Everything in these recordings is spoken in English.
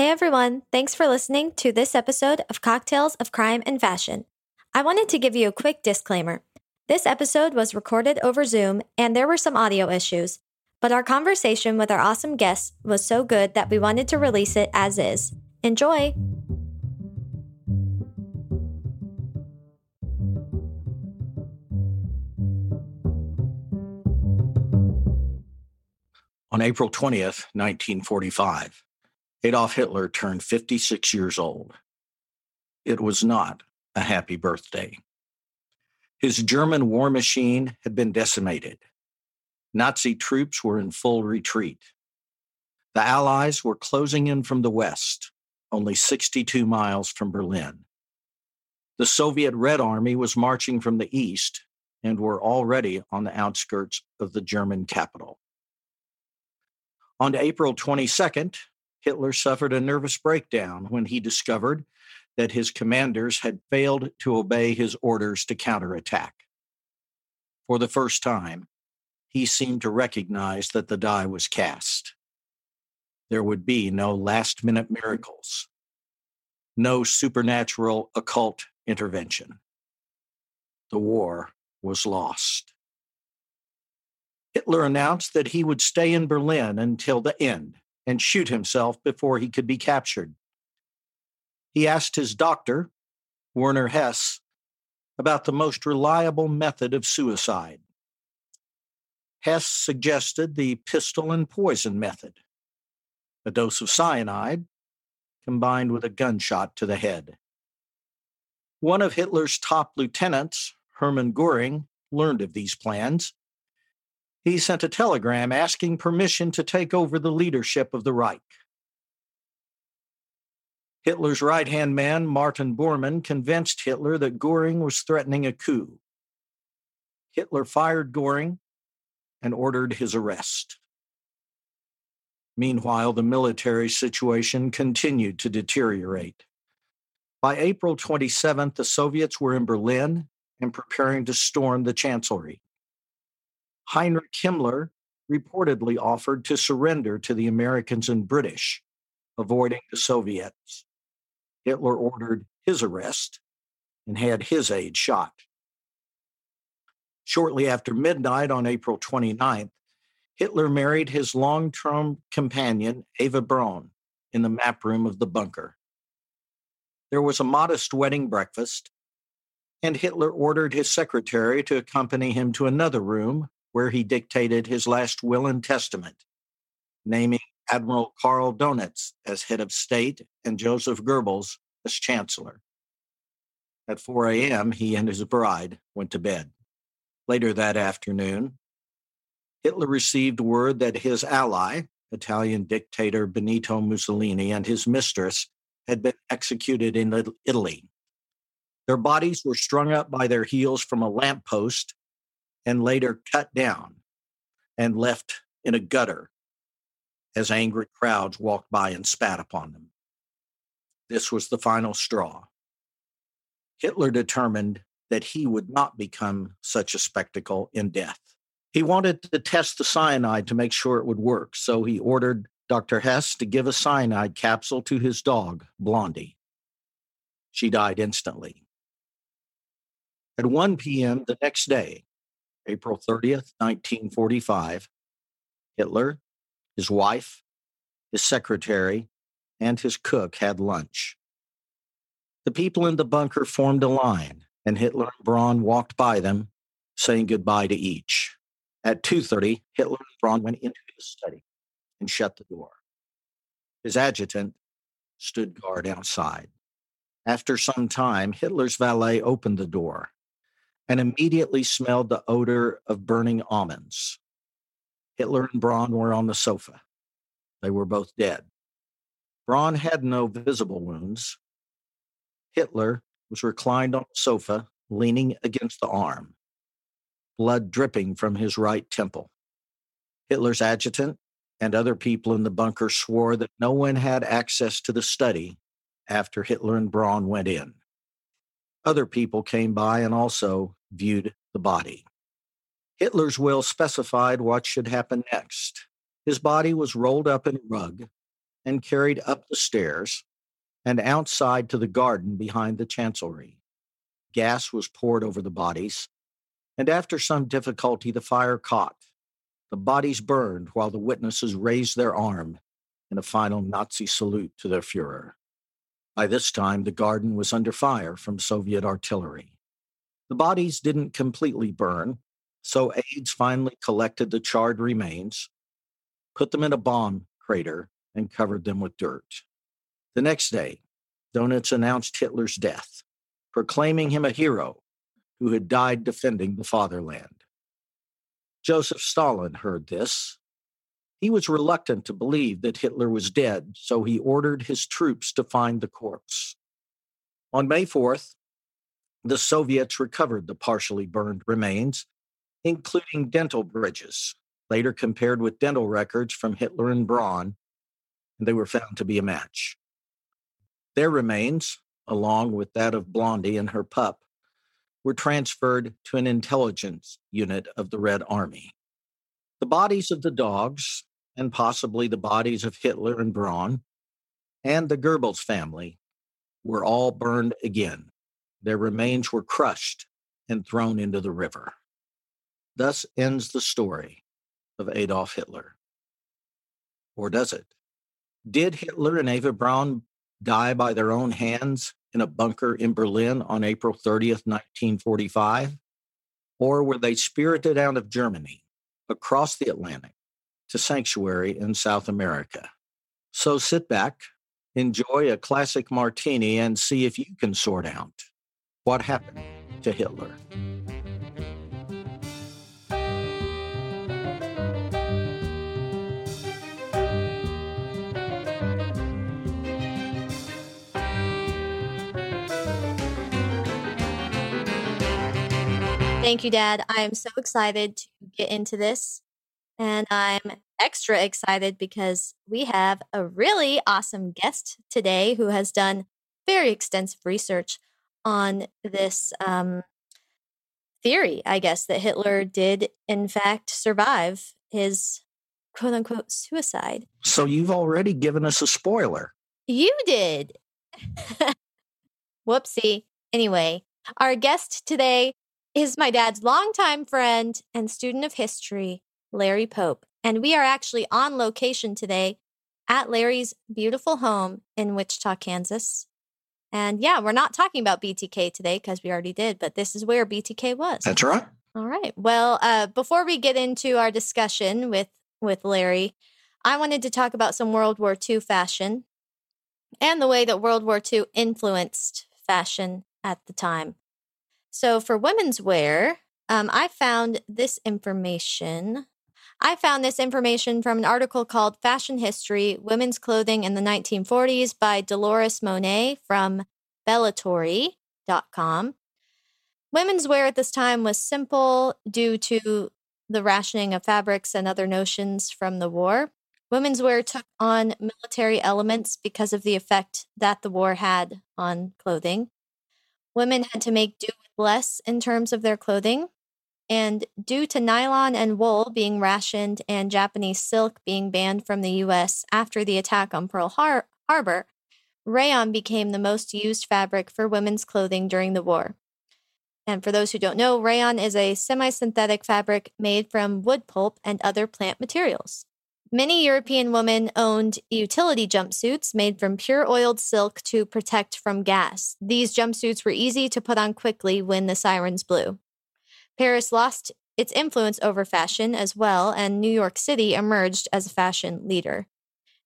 Hey everyone, thanks for listening to this episode of Cocktails of Crime and Fashion. I wanted to give you a quick disclaimer. This episode was recorded over Zoom and there were some audio issues, but our conversation with our awesome guests was so good that we wanted to release it as is. Enjoy! On April 20th, 1945, Adolf Hitler turned 56 years old. It was not a happy birthday. His German war machine had been decimated. Nazi troops were in full retreat. The Allies were closing in from the west, only 62 miles from Berlin. The Soviet Red Army was marching from the east and were already on the outskirts of the German capital. On April 22nd, Hitler suffered a nervous breakdown when he discovered that his commanders had failed to obey his orders to counterattack. For the first time, he seemed to recognize that the die was cast. There would be no last minute miracles, no supernatural occult intervention. The war was lost. Hitler announced that he would stay in Berlin until the end and shoot himself before he could be captured. He asked his doctor, Werner Hess, about the most reliable method of suicide. Hess suggested the pistol and poison method, a dose of cyanide combined with a gunshot to the head. One of Hitler's top lieutenants, Hermann Goering, learned of these plans he sent a telegram asking permission to take over the leadership of the Reich. Hitler's right hand man, Martin Bormann, convinced Hitler that Goering was threatening a coup. Hitler fired Goering and ordered his arrest. Meanwhile, the military situation continued to deteriorate. By April 27th, the Soviets were in Berlin and preparing to storm the Chancellery. Heinrich Himmler reportedly offered to surrender to the Americans and British, avoiding the Soviets. Hitler ordered his arrest and had his aide shot. Shortly after midnight on April 29th, Hitler married his long term companion, Eva Braun, in the map room of the bunker. There was a modest wedding breakfast, and Hitler ordered his secretary to accompany him to another room where he dictated his last will and testament, naming Admiral Karl Donitz as head of state and Joseph Goebbels as chancellor. At 4 a.m., he and his bride went to bed. Later that afternoon, Hitler received word that his ally, Italian dictator Benito Mussolini, and his mistress had been executed in Italy. Their bodies were strung up by their heels from a lamppost and later cut down and left in a gutter as angry crowds walked by and spat upon them. This was the final straw. Hitler determined that he would not become such a spectacle in death. He wanted to test the cyanide to make sure it would work, so he ordered Dr. Hess to give a cyanide capsule to his dog, Blondie. She died instantly. At 1 p.m. the next day, April 30th, 1945, Hitler, his wife, his secretary, and his cook had lunch. The people in the bunker formed a line, and Hitler and Braun walked by them, saying goodbye to each. At 2:30, Hitler and Braun went into his study and shut the door. His adjutant stood guard outside. After some time, Hitler's valet opened the door and immediately smelled the odor of burning almonds. Hitler and Braun were on the sofa. They were both dead. Braun had no visible wounds. Hitler was reclined on the sofa, leaning against the arm, blood dripping from his right temple. Hitler's adjutant and other people in the bunker swore that no one had access to the study after Hitler and Braun went in. Other people came by and also viewed the body. Hitler's will specified what should happen next. His body was rolled up in a rug and carried up the stairs and outside to the garden behind the chancellery. Gas was poured over the bodies, and after some difficulty, the fire caught. The bodies burned while the witnesses raised their arm in a final Nazi salute to their Fuhrer. By this time, the garden was under fire from Soviet artillery. The bodies didn't completely burn, so mm-hmm. aides finally collected the charred remains, put them in a bomb crater, and covered them with dirt. The next day, Dönitz announced Hitler's death, proclaiming him a hero who had died defending the fatherland. Joseph Stalin heard this. He was reluctant to believe that Hitler was dead, so he ordered his troops to find the corpse. On May 4th, the Soviets recovered the partially burned remains, including dental bridges, later compared with dental records from Hitler and Braun, and they were found to be a match. Their remains, along with that of Blondie and her pup, were transferred to an intelligence unit of the Red Army. The bodies of the dogs, and possibly the bodies of Hitler and Braun, and the Goebbels family, were all burned again. Their remains were crushed and thrown into the river. Thus ends the story of Adolf Hitler. Or does it? Did Hitler and Eva Braun die by their own hands in a bunker in Berlin on April 30th, 1945? Or were they spirited out of Germany across the Atlantic to sanctuary in South America? So sit back, enjoy a classic martini, and see if you can sort out what happened to Hitler. Thank you, Dad. I am so excited to get into this. And I'm extra excited because we have a really awesome guest today who has done very extensive research on this um, theory, I guess, that Hitler did in fact survive his quote unquote suicide. So you've already given us a spoiler. You did. Whoopsie. Anyway, our guest today is my dad's longtime friend and student of history, Larry Pope. And we are actually on location today at Larry's beautiful home in Wichita, Kansas. And yeah, we're not talking about BTK today because we already did, but this is where BTK was. That's right. All right. Well, uh, before we get into our discussion with with Larry, I wanted to talk about some World War II fashion and the way that World War II influenced fashion at the time. So for women's wear, um, I found this information. I found this information from an article called Fashion History Women's Clothing in the 1940s by Dolores Monet from Bellatory.com. Women's wear at this time was simple due to the rationing of fabrics and other notions from the war. Women's wear took on military elements because of the effect that the war had on clothing. Women had to make do with less in terms of their clothing. And due to nylon and wool being rationed and Japanese silk being banned from the US after the attack on Pearl Har- Harbor, rayon became the most used fabric for women's clothing during the war. And for those who don't know, rayon is a semi synthetic fabric made from wood pulp and other plant materials. Many European women owned utility jumpsuits made from pure oiled silk to protect from gas. These jumpsuits were easy to put on quickly when the sirens blew. Paris lost its influence over fashion as well, and New York City emerged as a fashion leader.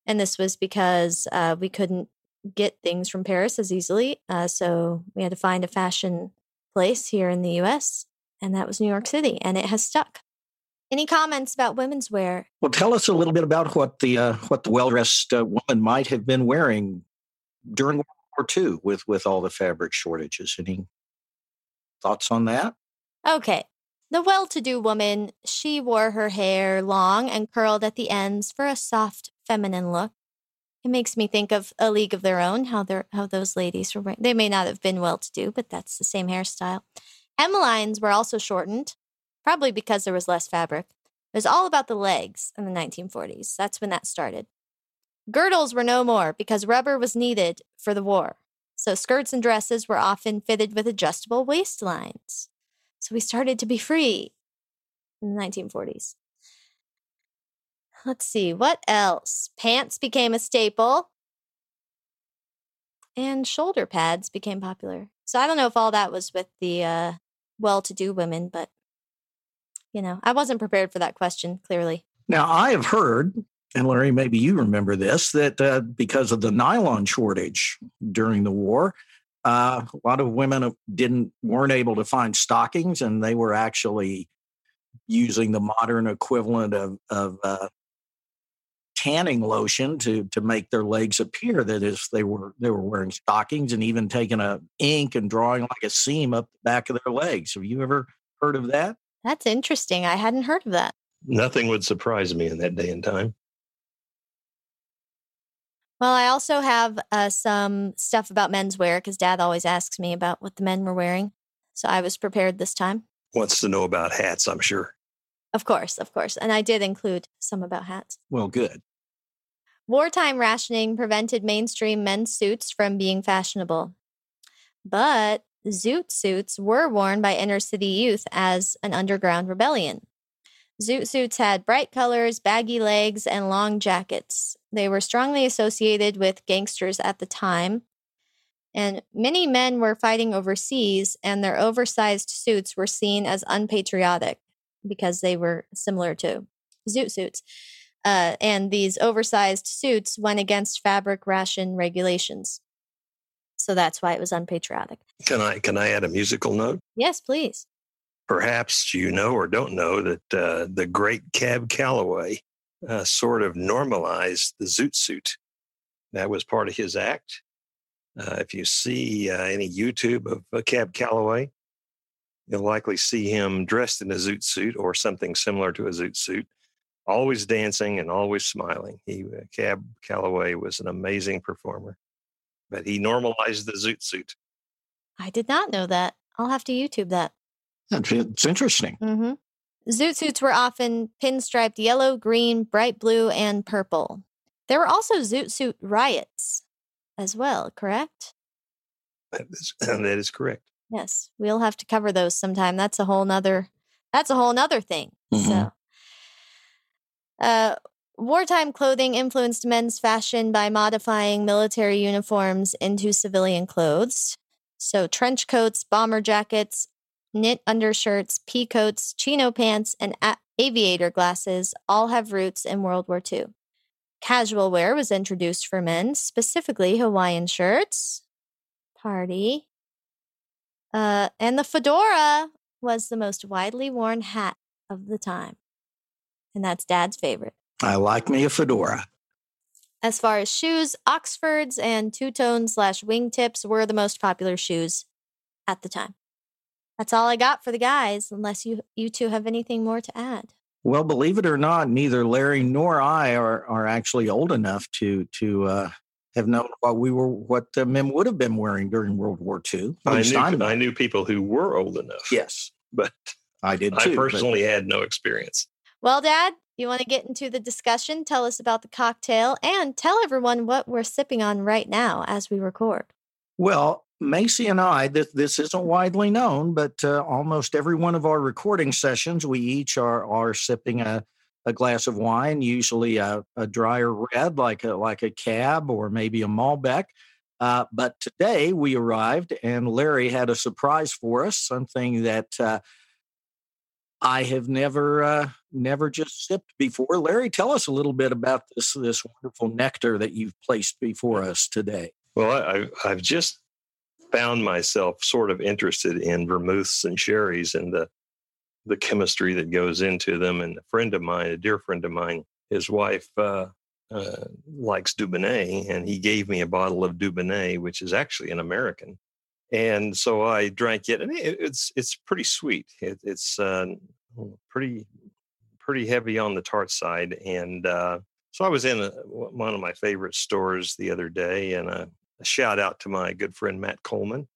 And this was because uh, we couldn't get things from Paris as easily. Uh, so we had to find a fashion place here in the US, and that was New York City, and it has stuck. Any comments about women's wear? Well, tell us a little bit about what the uh, what the well dressed uh, woman might have been wearing during World War II with with all the fabric shortages. Any thoughts on that? Okay. The well to do woman, she wore her hair long and curled at the ends for a soft, feminine look. It makes me think of A League of Their Own, how, they how those ladies were wearing. They may not have been well to do, but that's the same hairstyle. Hemlines were also shortened probably because there was less fabric. It was all about the legs in the 1940s. That's when that started. Girdles were no more because rubber was needed for the war. So skirts and dresses were often fitted with adjustable waistlines. So we started to be free in the 1940s. Let's see, what else? Pants became a staple and shoulder pads became popular. So I don't know if all that was with the uh, well to do women, but you know, I wasn't prepared for that question, clearly. Now, I have heard, and Larry, maybe you remember this, that uh, because of the nylon shortage during the war, uh, a lot of women didn't weren't able to find stockings, and they were actually using the modern equivalent of, of uh, tanning lotion to to make their legs appear that is they were they were wearing stockings and even taking a ink and drawing like a seam up the back of their legs. Have you ever heard of that? That's interesting. I hadn't heard of that. Nothing would surprise me in that day and time. Well, I also have uh, some stuff about menswear because Dad always asks me about what the men were wearing. So I was prepared this time. Wants to know about hats, I'm sure. Of course, of course. And I did include some about hats. Well, good. Wartime rationing prevented mainstream men's suits from being fashionable. But zoot suits were worn by inner city youth as an underground rebellion. Zoot suits had bright colors, baggy legs, and long jackets. They were strongly associated with gangsters at the time. And many men were fighting overseas, and their oversized suits were seen as unpatriotic because they were similar to zoot suits. Uh, and these oversized suits went against fabric ration regulations. So that's why it was unpatriotic. Can I can I add a musical note? Yes, please. Perhaps you know or don't know that uh, the great Cab Calloway uh, sort of normalized the zoot suit. That was part of his act. Uh, if you see uh, any YouTube of uh, Cab Calloway, you'll likely see him dressed in a zoot suit or something similar to a zoot suit, always dancing and always smiling. He, uh, Cab Calloway was an amazing performer but he normalized the zoot suit. I did not know that. I'll have to YouTube that. It's interesting. Mm-hmm. Zoot suits were often pinstriped yellow, green, bright blue, and purple. There were also zoot suit riots as well, correct? That is, that is correct. Yes, we'll have to cover those sometime. That's a whole nother. That's a whole nother thing. Mm-hmm. So, uh, Wartime clothing influenced men's fashion by modifying military uniforms into civilian clothes. So, trench coats, bomber jackets, knit undershirts, pea coats, chino pants, and a- aviator glasses all have roots in World War II. Casual wear was introduced for men, specifically Hawaiian shirts, party, uh, and the fedora was the most widely worn hat of the time. And that's dad's favorite. I like me a fedora. As far as shoes, Oxfords and two tone slash wingtips were the most popular shoes at the time. That's all I got for the guys, unless you you two have anything more to add. Well, believe it or not, neither Larry nor I are are actually old enough to to uh, have known what we were what the men would have been wearing during World War II. I knew, I knew people who were old enough. Yes, but I did. Too, I personally but... had no experience. Well, Dad, you want to get into the discussion? Tell us about the cocktail and tell everyone what we're sipping on right now as we record. Well, Macy and I, this, this isn't widely known, but uh, almost every one of our recording sessions, we each are, are sipping a, a glass of wine, usually a, a drier red like a, like a cab or maybe a Malbec. Uh, but today we arrived and Larry had a surprise for us, something that uh, I have never uh, never just sipped before. Larry, tell us a little bit about this this wonderful nectar that you've placed before us today. Well, I, I've just found myself sort of interested in vermouths and sherries and the the chemistry that goes into them. And a friend of mine, a dear friend of mine, his wife uh, uh, likes Dubonnet, and he gave me a bottle of Dubonnet, which is actually an American and so I drank it, and it, it's it's pretty sweet. It, it's uh, pretty pretty heavy on the tart side, and uh, so I was in a, one of my favorite stores the other day, and a, a, shout out to my good friend Matt Coleman,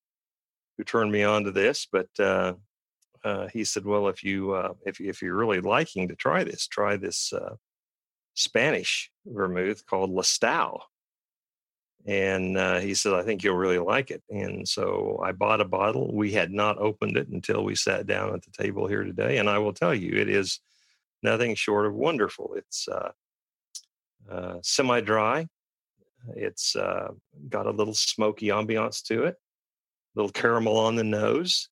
who turned me on to this. But uh, uh he said, "Well, if you uh, if if you're really liking to try this, try this uh, Spanish vermouth called Lustau. And uh, he said, I think you'll really like it. And so I bought a bottle. We had not opened it until we sat down at the table here today. And I will tell you, it is nothing short of wonderful. It's uh, uh, semi dry, it's uh, got a little smoky ambiance to it, little caramel on the nose.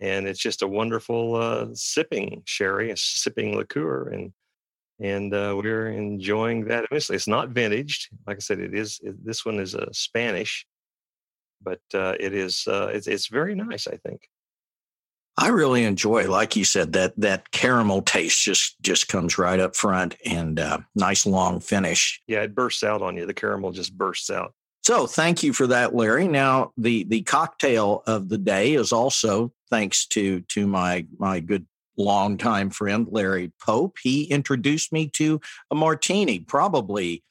And it's just a wonderful uh, sipping sherry, a sipping liqueur. And and uh, we're enjoying that immensely. It's not vintaged, like I said. It is. It, this one is a Spanish, but uh, it is. Uh, it's, it's very nice. I think. I really enjoy, like you said, that that caramel taste just just comes right up front and uh, nice long finish. Yeah, it bursts out on you. The caramel just bursts out. So thank you for that, Larry. Now the the cocktail of the day is also thanks to to my my good longtime friend, Larry Pope. He introduced me to a martini probably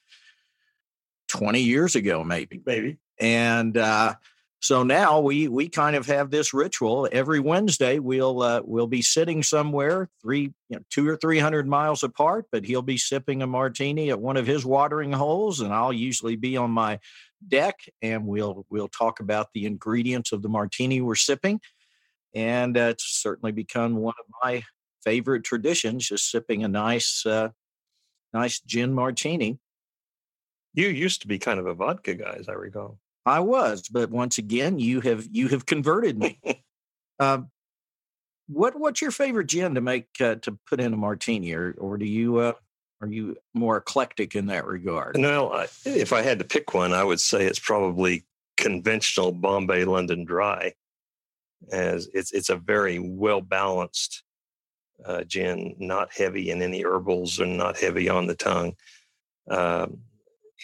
20 years ago, maybe. Maybe. And uh, so now we we kind of have this ritual every Wednesday. We'll uh, we'll be sitting somewhere three, you know, two or three hundred miles apart, but he'll be sipping a martini at one of his watering holes, and I'll usually be on my deck, and we'll we'll talk about the ingredients of the martini we're sipping and uh, it's certainly become one of my favorite traditions. Just sipping a nice, uh, nice gin martini. You used to be kind of a vodka guy, as I recall. I was, but once again, you have you have converted me. uh, what what's your favorite gin to make uh, to put in a martini, or or do you uh, are you more eclectic in that regard? No, I, if I had to pick one, I would say it's probably conventional Bombay London Dry as it's it's a very well balanced uh, gin, not heavy in any herbals and not heavy on the tongue. Um,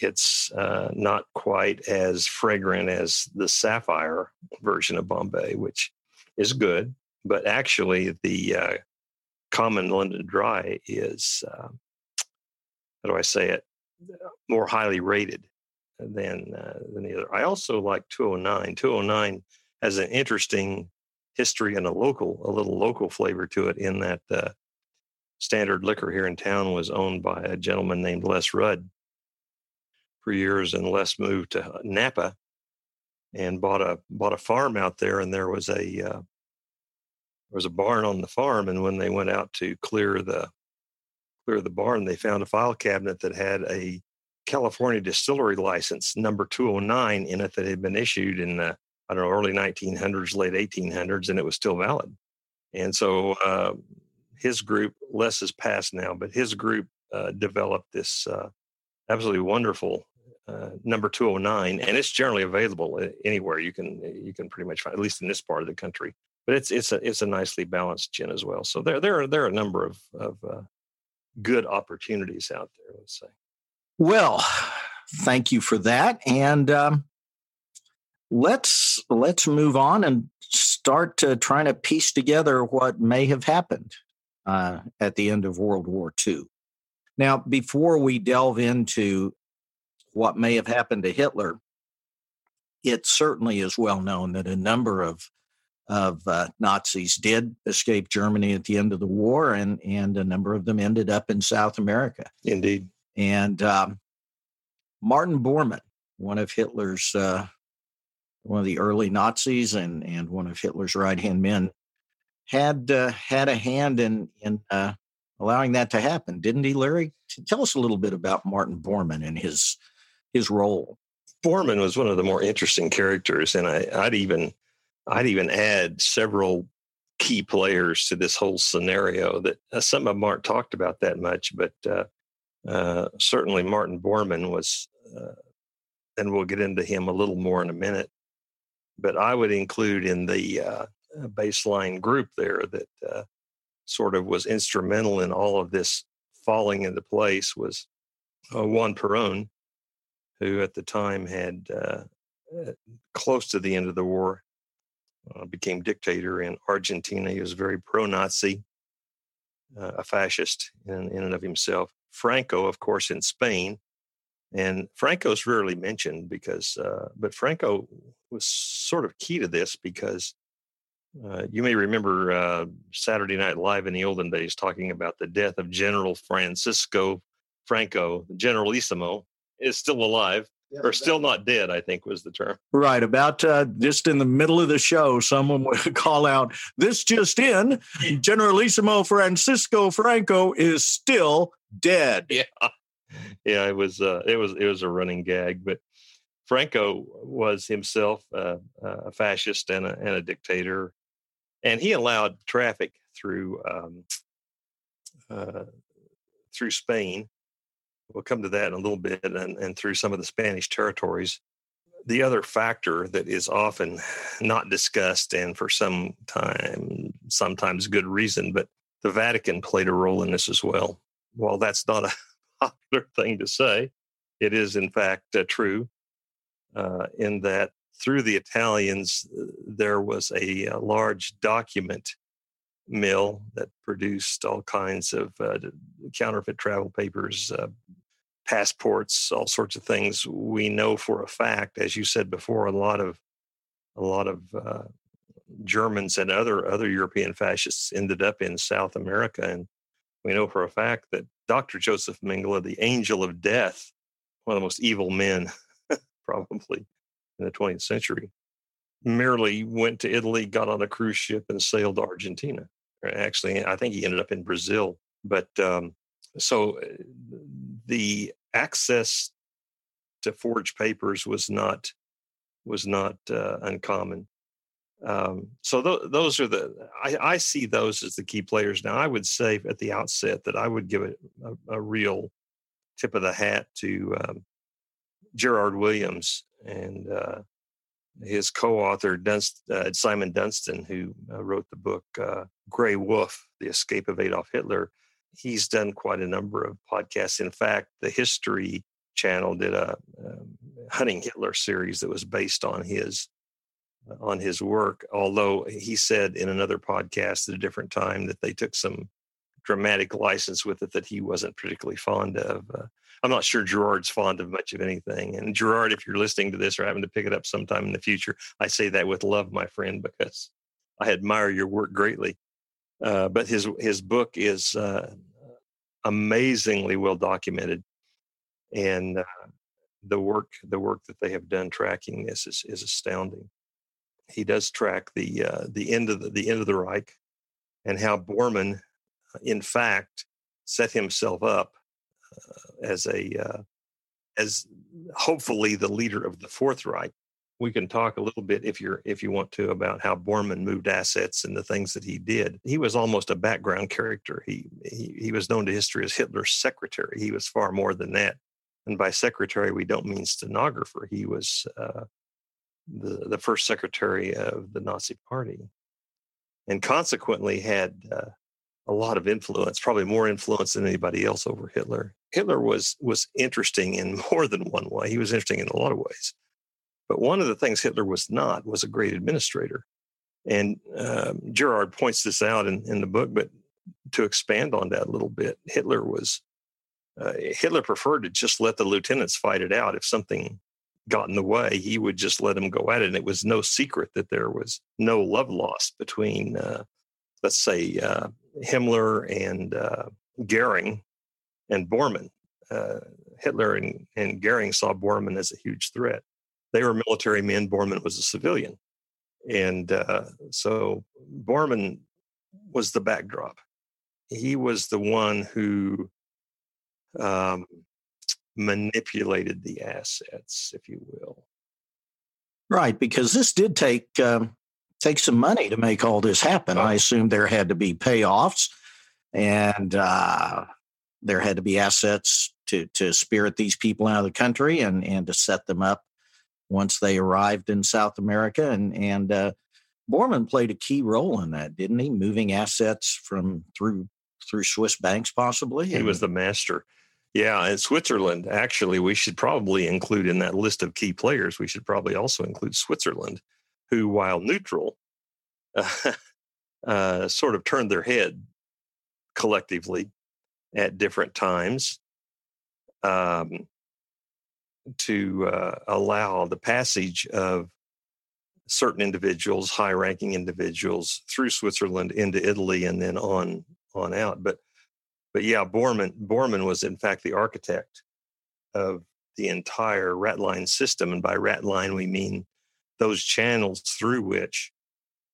it's uh, not quite as fragrant as the sapphire version of Bombay, which is good, but actually the uh, common London Dry is uh, how do I say it more highly rated than uh, than the other. I also like 209. 209 has an interesting history and a local, a little local flavor to it. In that uh, Standard Liquor here in town was owned by a gentleman named Les Rudd for years, and Les moved to uh, Napa and bought a bought a farm out there, and there was a uh, there was a barn on the farm, and when they went out to clear the clear the barn, they found a file cabinet that had a California distillery license number 209 in it that had been issued in the I don't know, early 1900s, late 1800s, and it was still valid. And so uh, his group, Les is passed now, but his group uh, developed this uh, absolutely wonderful uh, number 209, and it's generally available anywhere. You can you can pretty much find, at least in this part of the country. But it's it's a it's a nicely balanced gin as well. So there there are there are a number of of uh, good opportunities out there. Let's say. Well, thank you for that, and. Um let's let's move on and start to trying to piece together what may have happened uh, at the end of World War II. Now, before we delve into what may have happened to Hitler, it certainly is well known that a number of of uh, Nazis did escape Germany at the end of the war, and and a number of them ended up in South America. Indeed. And um, Martin Bormann, one of Hitler's uh, one of the early Nazis and and one of Hitler's right hand men, had uh, had a hand in in uh, allowing that to happen, didn't he, Larry? Tell us a little bit about Martin Bormann and his his role. Bormann was one of the more interesting characters, and I, I'd even I'd even add several key players to this whole scenario that uh, some of them aren't talked about that much, but uh, uh, certainly Martin Bormann was, uh, and we'll get into him a little more in a minute, but I would include in the uh, uh, baseline group there that sort of was instrumental in all of this falling into place was Juan Perón, who at the time had uh, uh, close to the end of the war became dictator in Argentina. He was very pro-Nazi, a fascist in, in and of himself. Franco, of course, in Spain, and Franco's rarely mentioned because, uh, but Franco was sort of key to this because uh, you may remember uh, Saturday Night Live in the olden days talking about the death of General Francisco Franco, Generalissimo, is still alive or still not dead, I think was the term. Right. About uh, just in the middle of the show, someone would call out, This just in, Generalissimo Francisco Franco is still dead. Yeah. Yeah, it was uh, it was it was a running gag, but Franco was himself uh, a fascist and a, and a dictator, and he allowed traffic through um, uh, through Spain We'll come to that in a little bit and, and through some of the Spanish territories. The other factor that is often not discussed, and for some time, sometimes good reason, but the Vatican played a role in this as well. While that's not a popular thing to say, it is in fact uh, true uh, in that through the Italians, uh, there was a, a, large document mill that produced all kinds of uh, counterfeit travel papers, uh, passports, all sorts of things. We know for a fact, as you said before, a lot of a lot of uh, Germans and other other European fascists ended up in South America, and we know for a fact that Dr. Joseph Mengele, the angel of death, one of the most evil men probably in the 20th century, merely went to Italy, got on a cruise ship, and sailed to Argentina. Actually, I think he ended up in Brazil. But um, so uh, the access to forged papers was not was not uh, uncommon. Um, so th- those are the I, I, see those as the key players. Now I would say at the outset that I would give it a, a real tip of the hat to um, Gerard Williams and uh, his co-author Dunst, uh, Simon Dunstan, who uh, wrote the book uh, Gray Wolf: The Escape of Adolf Hitler he's done quite a number of podcasts. In fact, the History Channel did a um, Hunting Hitler series that was based on his on his work. Although he said in another podcast at a different time that they took some dramatic license with it that he wasn't particularly fond of. Uh, I'm not sure Gerard's fond of much of anything. And Gerard, if you're listening to this or having to pick it up sometime in the future, I say that with love, my friend, because I admire your work greatly. Uh, but his his book is uh, amazingly well documented, and uh, the work the work that they have done tracking this is, is astounding. He does track the uh, the end of the, the end of the Reich, and how Bormann, in fact, set himself up as a as hopefully the leader of the Fourth Reich we can talk a little bit if you're if you want to about how Bormann moved assets and the things that he did. He was almost a background character. He he, he was known to history as Hitler's secretary. He was far more than that. And by secretary, we don't mean stenographer. He was uh, the the first secretary of the Nazi Party, and consequently had uh, a lot of influence, probably more influence than anybody else over Hitler. Hitler was was interesting in more than one way. He was interesting in a lot of ways but one of the things Hitler was not was a great administrator. And um, Gerard points this out in, in the book, but to expand on that a little bit, Hitler was uh, Hitler preferred to just let the lieutenants fight it out. If something got in the way, he would just let them go at it. And it was no secret that there was no love lost between, uh, let's say, uh, Himmler and uh, Goering and Bormann. Uh, Hitler and, and Goering saw Bormann as a huge threat they were military men. Bormann was a civilian. And uh, so Bormann was the backdrop. He was the one who um, manipulated the assets, if you will. Right, because this did take um, take some money to make all this happen. I assume there had to be payoffs, and uh, there had to be assets to to spirit these people out of the country and and to set them up once they arrived in South America. And and uh, Bormann played a key role in that, didn't he? Moving assets from through through Swiss banks, possibly. He was the master. Yeah, and Switzerland. Actually, we should probably include in that list of key players. We should probably also include Switzerland, who, while neutral, uh, uh, sort of turned their head collectively at different times. Um, to uh, allow the passage of certain individuals, high-ranking individuals, through Switzerland into Italy and then on on out. But but yeah, Bormann Bormann was in fact the architect of the entire rat line system, and by rat line we mean those channels through which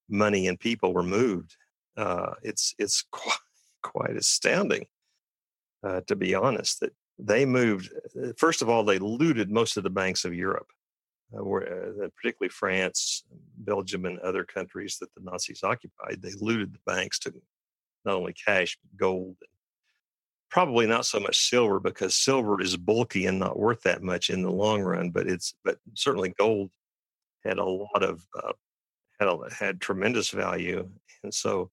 money and people were moved. Uh, it's it's quite, quite astounding, uh, to be honest, that they moved. Uh, first of all, they looted most of the banks of Europe, uh, where, uh, particularly France, Belgium, and other countries that the Nazis occupied. They looted the banks, took not only cash but gold probably not so much silver because silver is bulky and not worth that much in the long run but it's but certainly gold had a lot of uh, had a, had tremendous value and so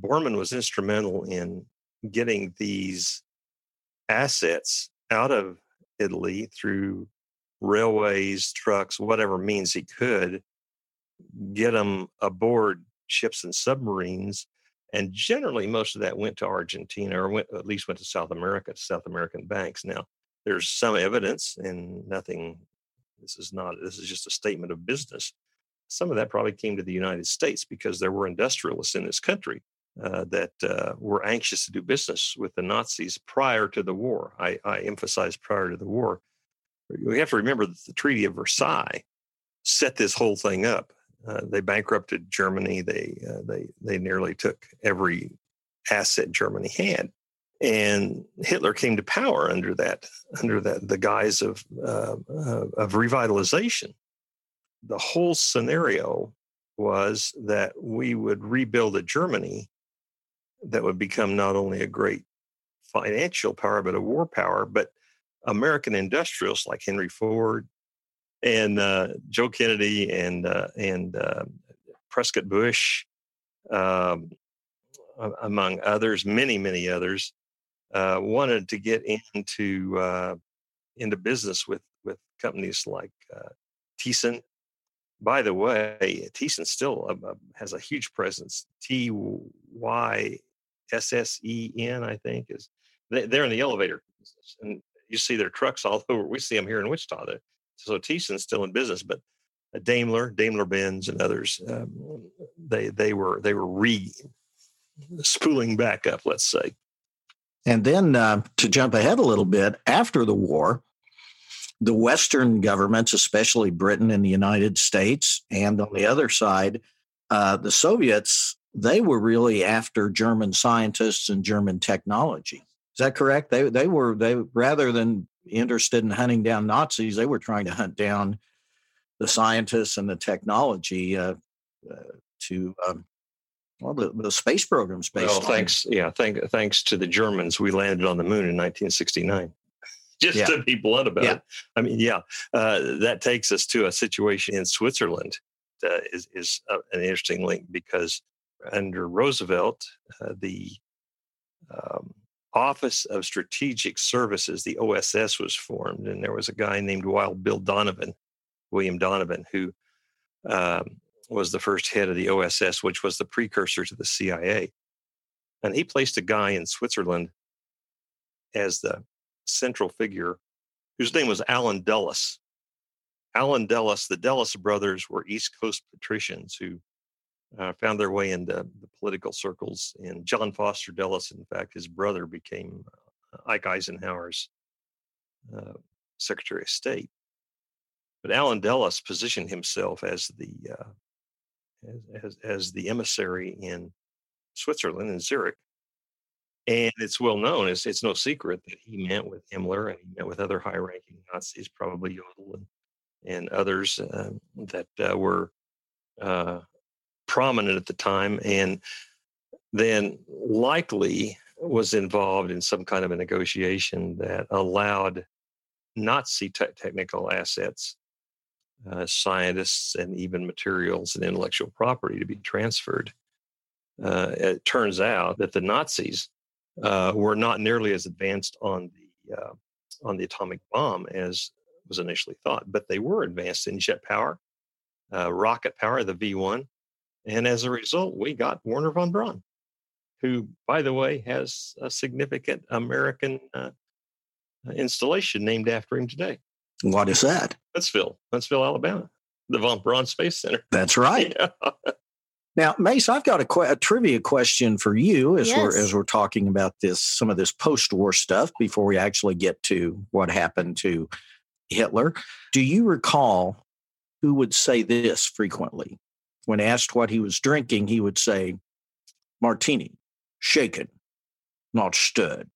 Bormann was instrumental in getting these assets out of italy through railways trucks whatever means he could get them aboard ships and submarines and generally, most of that went to Argentina or went, at least went to South America, to South American banks. Now, there's some evidence and nothing, this is not, this is just a statement of business. Some of that probably came to the United States because there were industrialists in this country uh, that uh, were anxious to do business with the Nazis prior to the war. I, I emphasize prior to the war. We have to remember that the Treaty of Versailles set this whole thing up. Uh, they bankrupted Germany. They uh, they they nearly took every asset Germany had, and Hitler came to power under that under that the guise of uh, of revitalization. The whole scenario was that we would rebuild a Germany that would become not only a great financial power but a war power, but American industrials like Henry Ford, and uh, Joe Kennedy and uh, and uh, Prescott Bush, um, among others, many many others, uh, wanted to get into uh, into business with with companies like uh. By the way, Thyssen still has a huge presence. T Y S S E N, I think, is they're in the elevator business, and you see their trucks all over. We see them here in Wichita. They're, so Thyssen's still in business, but uh, Daimler, Daimler Benz, and others, um, they they were they were re spooling back up, let's say. And then uh, to jump ahead a little bit, after the war, the Western governments, especially Britain and the United States, and on the other side, uh, the Soviets, they were really after German scientists and German technology. Is that correct? They they were they rather than interested in hunting down Nazis. They were trying to hunt down the scientists and the technology uh, uh, to um, well the, the, space programs. Based well, thanks, yeah, thank, thanks to the Germans, we landed on the moon in 1969. Just yeah. to be blunt about yeah. it, I mean, yeah, uh, that takes us to a situation in Switzerland. Uh, is is uh, an interesting link because under Roosevelt, uh, the um, Office of Strategic Services, the OSS, was formed, and there was a guy named Wild Bill Donovan, William Donovan, who um, was the first head of the OSS, which was the precursor to the CIA. And he placed a guy in Switzerland as the central figure, whose name was Allen Dulles. Allen Dulles, the Dulles brothers were East Coast patricians who uh, found their way into the political circles. And John Foster Dulles, in fact, his brother became uh, Ike Eisenhower's uh, Secretary of State. But Allen Dulles positioned himself as the uh, as, as, as the emissary in Switzerland in Zurich. And it's well known, it's, it's no secret that he met with Himmler and he met with other high ranking Nazis, probably Jodl and, and others uh, that uh, were uh, prominent at the time and then likely was involved in some kind of a negotiation that allowed Nazi te- technical assets, uh, scientists, and even materials and intellectual property to be transferred. Uh, it turns out that the Nazis uh, were not nearly as advanced on the uh, on the atomic bomb as was initially thought, but they were advanced in jet power, uh, rocket power, the V one, and as a result, we got Wernher von Braun, who, by the way, has a significant American uh, installation named after him today. What is that? Huntsville, Huntsville, Alabama, the von Braun Space Center. That's right. Yeah. Now, Mace, I've got a, qu- a trivia question for you as Yes. we're as we're talking about this some of this post-war stuff before we actually get to what happened to Hitler. Do you recall who would say this frequently? When asked what he was drinking, he would say, "Martini, shaken, not stirred."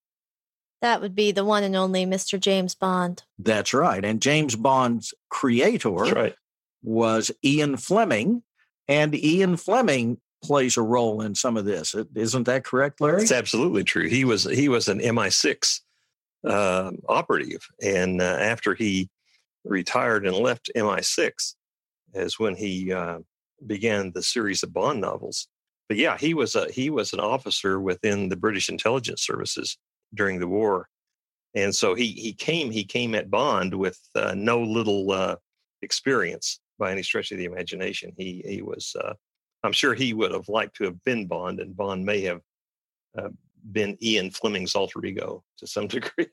That would be the one and only Mr. James Bond. That's right. And James Bond's creator right. was Ian Fleming, and Ian Fleming plays a role in some of this. Isn't that correct, Larry? It's absolutely true. He was he was an MI6 uh, operative, and uh, after he retired and left MI6, is when he uh, began the series of Bond novels. But yeah, he was a he was an officer within the British intelligence services during the war, and so he he came he came at Bond with uh, no little uh, experience by any stretch of the imagination. He he was. Uh, I'm sure he would have liked to have been Bond, and Bond may have uh, been Ian Fleming's alter ego to some degree.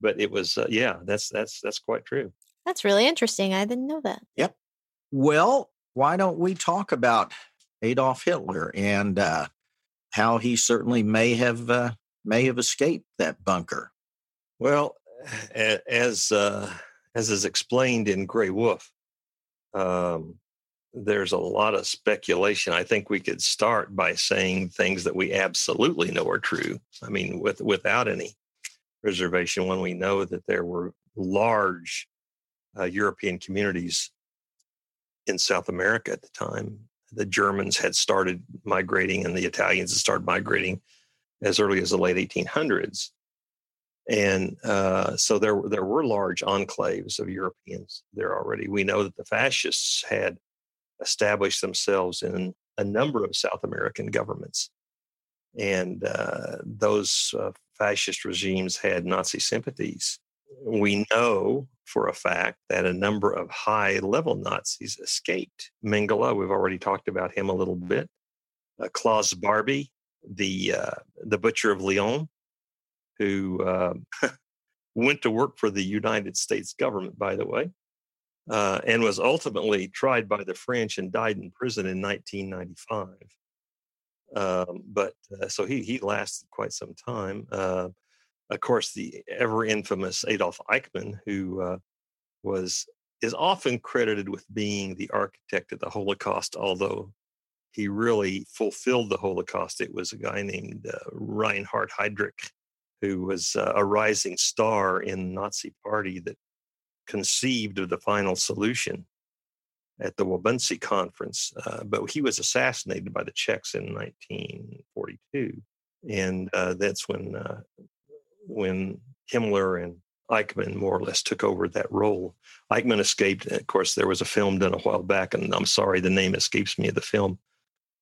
but it was, uh, yeah, that's that's that's quite true. That's really interesting. I didn't know that. Yep. Well, why don't we talk about Adolf Hitler and uh, how he certainly may have uh, may have escaped that bunker? Well, as uh, as is explained in Grey Wolf, um, there's a lot of speculation. I think we could start by saying things that we absolutely know are true. I mean, with without any reservation, when we know that there were large uh, European communities in South America at the time. The Germans had started migrating, and the Italians had started migrating as early as the late 1800s and uh, so there there were large enclaves of Europeans there already. We know that the fascists had established themselves in a number of South American governments, and uh, those uh, fascist regimes had Nazi sympathies. We know for a fact that a number of high level Nazis escaped. Mengele, we've already talked about him a little bit. Uh, Klaus Barbie, the uh, the butcher of Lyon, who um, went to work for the United States government, by the way, uh, and was ultimately tried by the French and died in prison in 1995. Um, but uh, so he he lasted quite some time. Uh, of course, the ever infamous Adolf Eichmann, who uh, was is often credited with being the architect of the Holocaust, although he really fulfilled the Holocaust. It was a guy named uh, Reinhard Heydrich who was uh, a rising star in Nazi party that conceived of the final solution at the Wannsee conference. Uh, but he was assassinated by the Czechs in 1942. And uh, that's when, uh, when Himmler and Eichmann more or less took over that role. Eichmann escaped. Of course, there was a film done a while back, and I'm sorry the name escapes me of the film,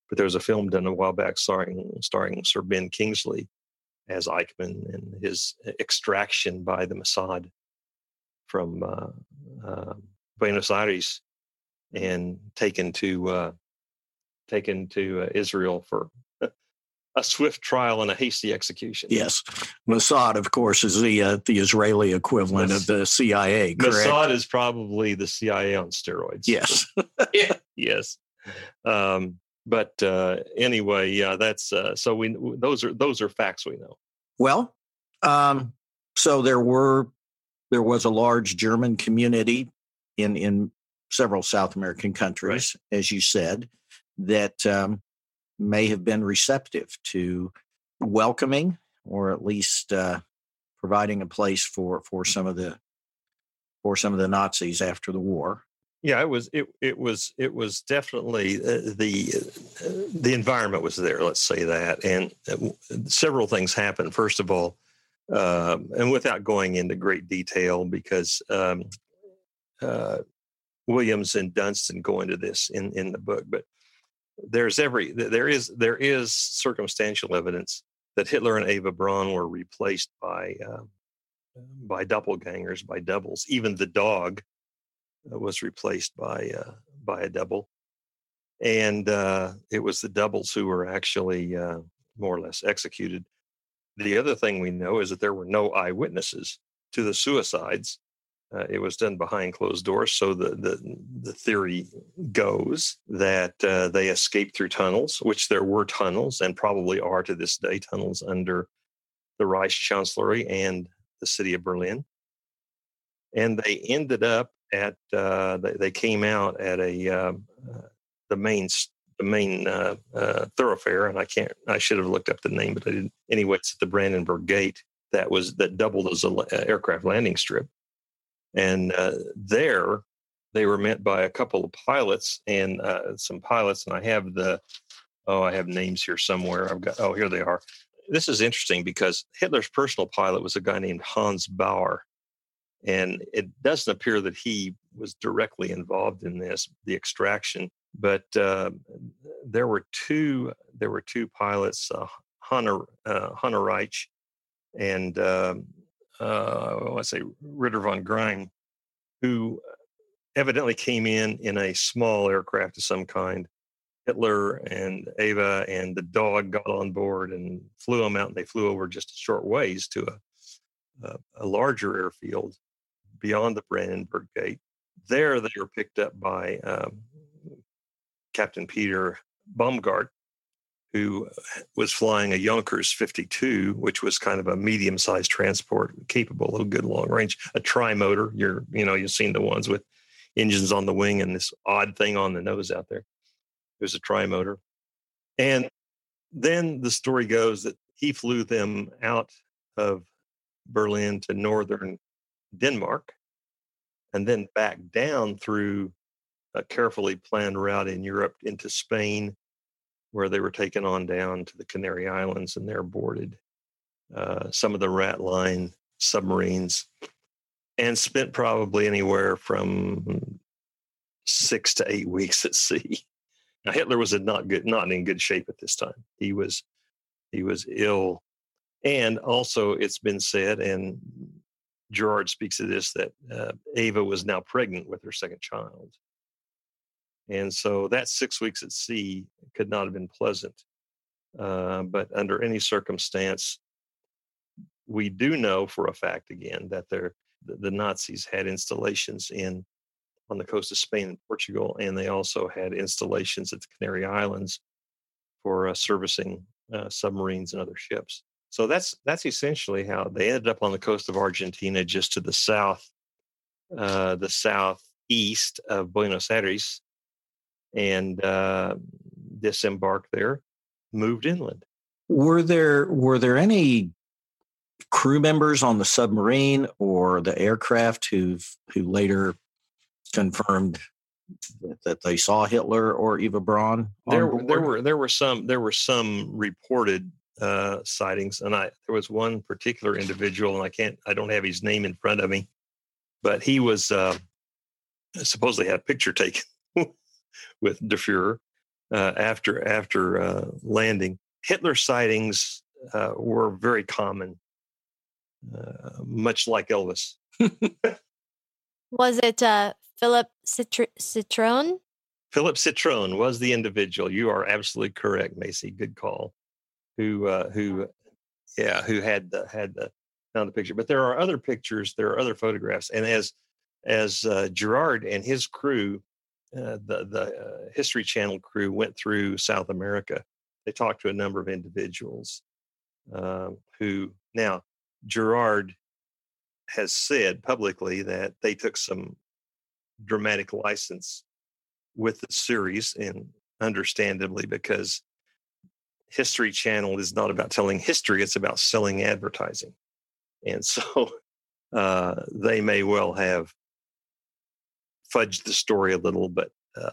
but there was a film done a while back starring, starring Sir Ben Kingsley as Eichmann and his extraction by the Mossad from uh, uh, Buenos Aires and taken to uh, taken to uh, Israel for a swift trial and a hasty execution. Yes, Mossad, of course, is the uh, the Israeli equivalent of the CIA. Correct? Mossad is probably the CIA on steroids. Yes. yes. Um, but uh, anyway, yeah, that's uh, so we those are those are facts we know. Well, um, so there were there was a large German community in in several South American countries, as you said, that um, may have been receptive to welcoming or at least uh, providing a place for for some of the for some of the Nazis after the war. Yeah, it was it it was it was definitely uh, the uh, the environment was there. Let's say that, and uh, several things happened. First of all, um, and without going into great detail, because um, uh, Williams and Dunstan go into this in in the book, but there's every there is there is circumstantial evidence that Hitler and Eva Braun were replaced by uh, by doppelgangers, by doubles. Even the dog was replaced by uh, by a double, and uh, it was the doubles who were actually uh, more or less executed. The other thing we know is that there were no eyewitnesses to the suicides Uh, it was done behind closed doors. So the the, the theory goes that uh, they escaped through tunnels, which there were tunnels and probably are to this day tunnels under the Reich Chancellery and the city of Berlin. And they ended up at uh, they, they, came out at a uh, uh, the main the main uh, thoroughfare, and I can't I should have looked up the name, but I didn't. Anyway, it's at the Brandenburg Gate that was that doubled as an aircraft landing strip and uh, there, they were met by a couple of pilots and uh, some pilots. And I have the, oh, I have names here somewhere. I've got, oh, here they are. This is interesting because Hitler's personal pilot was a guy named Hans Bauer. And it doesn't appear that he was directly involved in this, the extraction. But uh, there were two. There were two pilots, uh, Hanna uh, Hanna Reitsch and um, uh, let's say Ritter von Greim, who evidently came in in a small aircraft of some kind. Hitler and Eva and the dog got on board and flew them out, and they flew over just a short ways to a, a, a larger airfield beyond the Brandenburg Gate. There, they were picked up by um, Captain Peter Baumgart, who was flying a Junkers 52, which was kind of a medium-sized transport, capable of good long range, a tri-motor. You're, you know, you've seen the ones with engines on the wing and this odd thing on the nose out there. It was a tri-motor, and then the story goes that he flew them out of Berlin to northern Denmark, and then back down through a carefully planned route in Europe into Spain where they were taken on down to the Canary Islands and they're boarded. Uh, some of the rat line submarines and spent probably anywhere from six to eight weeks at sea. Now Hitler was not good, not in good shape at this time. He was he was ill, and also it's been said, and Gerard speaks of this that uh, Ava was now pregnant with her second child, and so that six weeks at sea could not have been pleasant. Uh, but under any circumstance, we do know for a fact again that the, the Nazis had installations in on the coast of Spain and Portugal, and they also had installations at the Canary Islands for uh, servicing uh, submarines and other ships. So that's that's essentially how they ended up on the coast of Argentina, just to the south, uh, the southeast of Buenos Aires, and uh, disembarked there, moved inland. Were there were there any crew members on the submarine or the aircraft who who later confirmed that they saw Hitler or Eva Braun? There, there were there were some there were some reported uh, sightings, and I there was one particular individual, and I can't I don't have his name in front of me, but he was uh, supposedly had a picture taken with Der Fuhrer uh, after after uh, landing. Hitler sightings uh, were very common, uh, much like Elvis. was it uh, Philip Citr- Citroen? Philip Citroen was the individual. You are absolutely correct, Macy. Good call. Who uh, who yeah who had the had the found the picture. But there are other pictures. There are other photographs, and as as Gerard and his crew uh, the the uh, History Channel crew went through South America. They talked to a number of individuals um, who now Gerard has said publicly that they took some dramatic license with the series, and understandably because History Channel is not about telling history; it's about selling advertising, and so uh, they may well have fudged the story a little, but uh,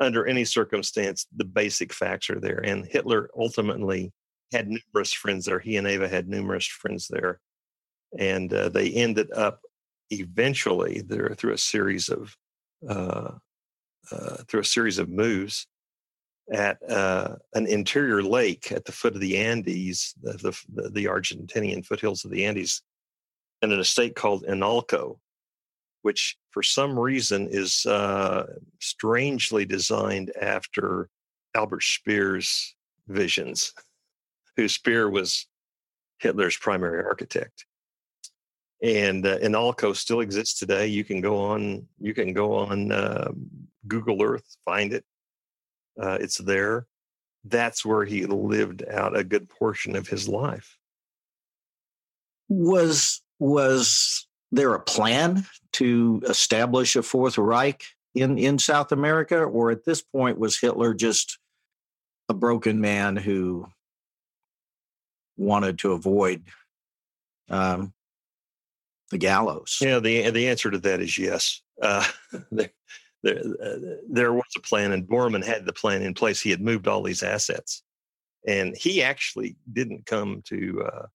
under any circumstance, the basic facts are there. And Hitler ultimately had numerous friends there. He and Eva had numerous friends there, and uh, they ended up eventually there through a series of uh, uh through a series of moves at uh, an interior lake at the foot of the Andes, the, the, the Argentinian foothills of the Andes, in an estate called Inalco, which for some reason is uh, strangely designed after Albert Speer's visions, who Speer was Hitler's primary architect. and uh, and still exists today. You can go on you can go on uh, Google Earth, find it. Uh, it's there. That's where he lived out a good portion of his life. Was was there a plan to establish a fourth Reich in in South America, or at this point was Hitler just a broken man who wanted to avoid um, the gallows? Yeah, the the answer to that is yes. Uh, there, there, uh, there was a plan, and Bormann had the plan in place. He had moved all these assets, and he actually didn't come to uh,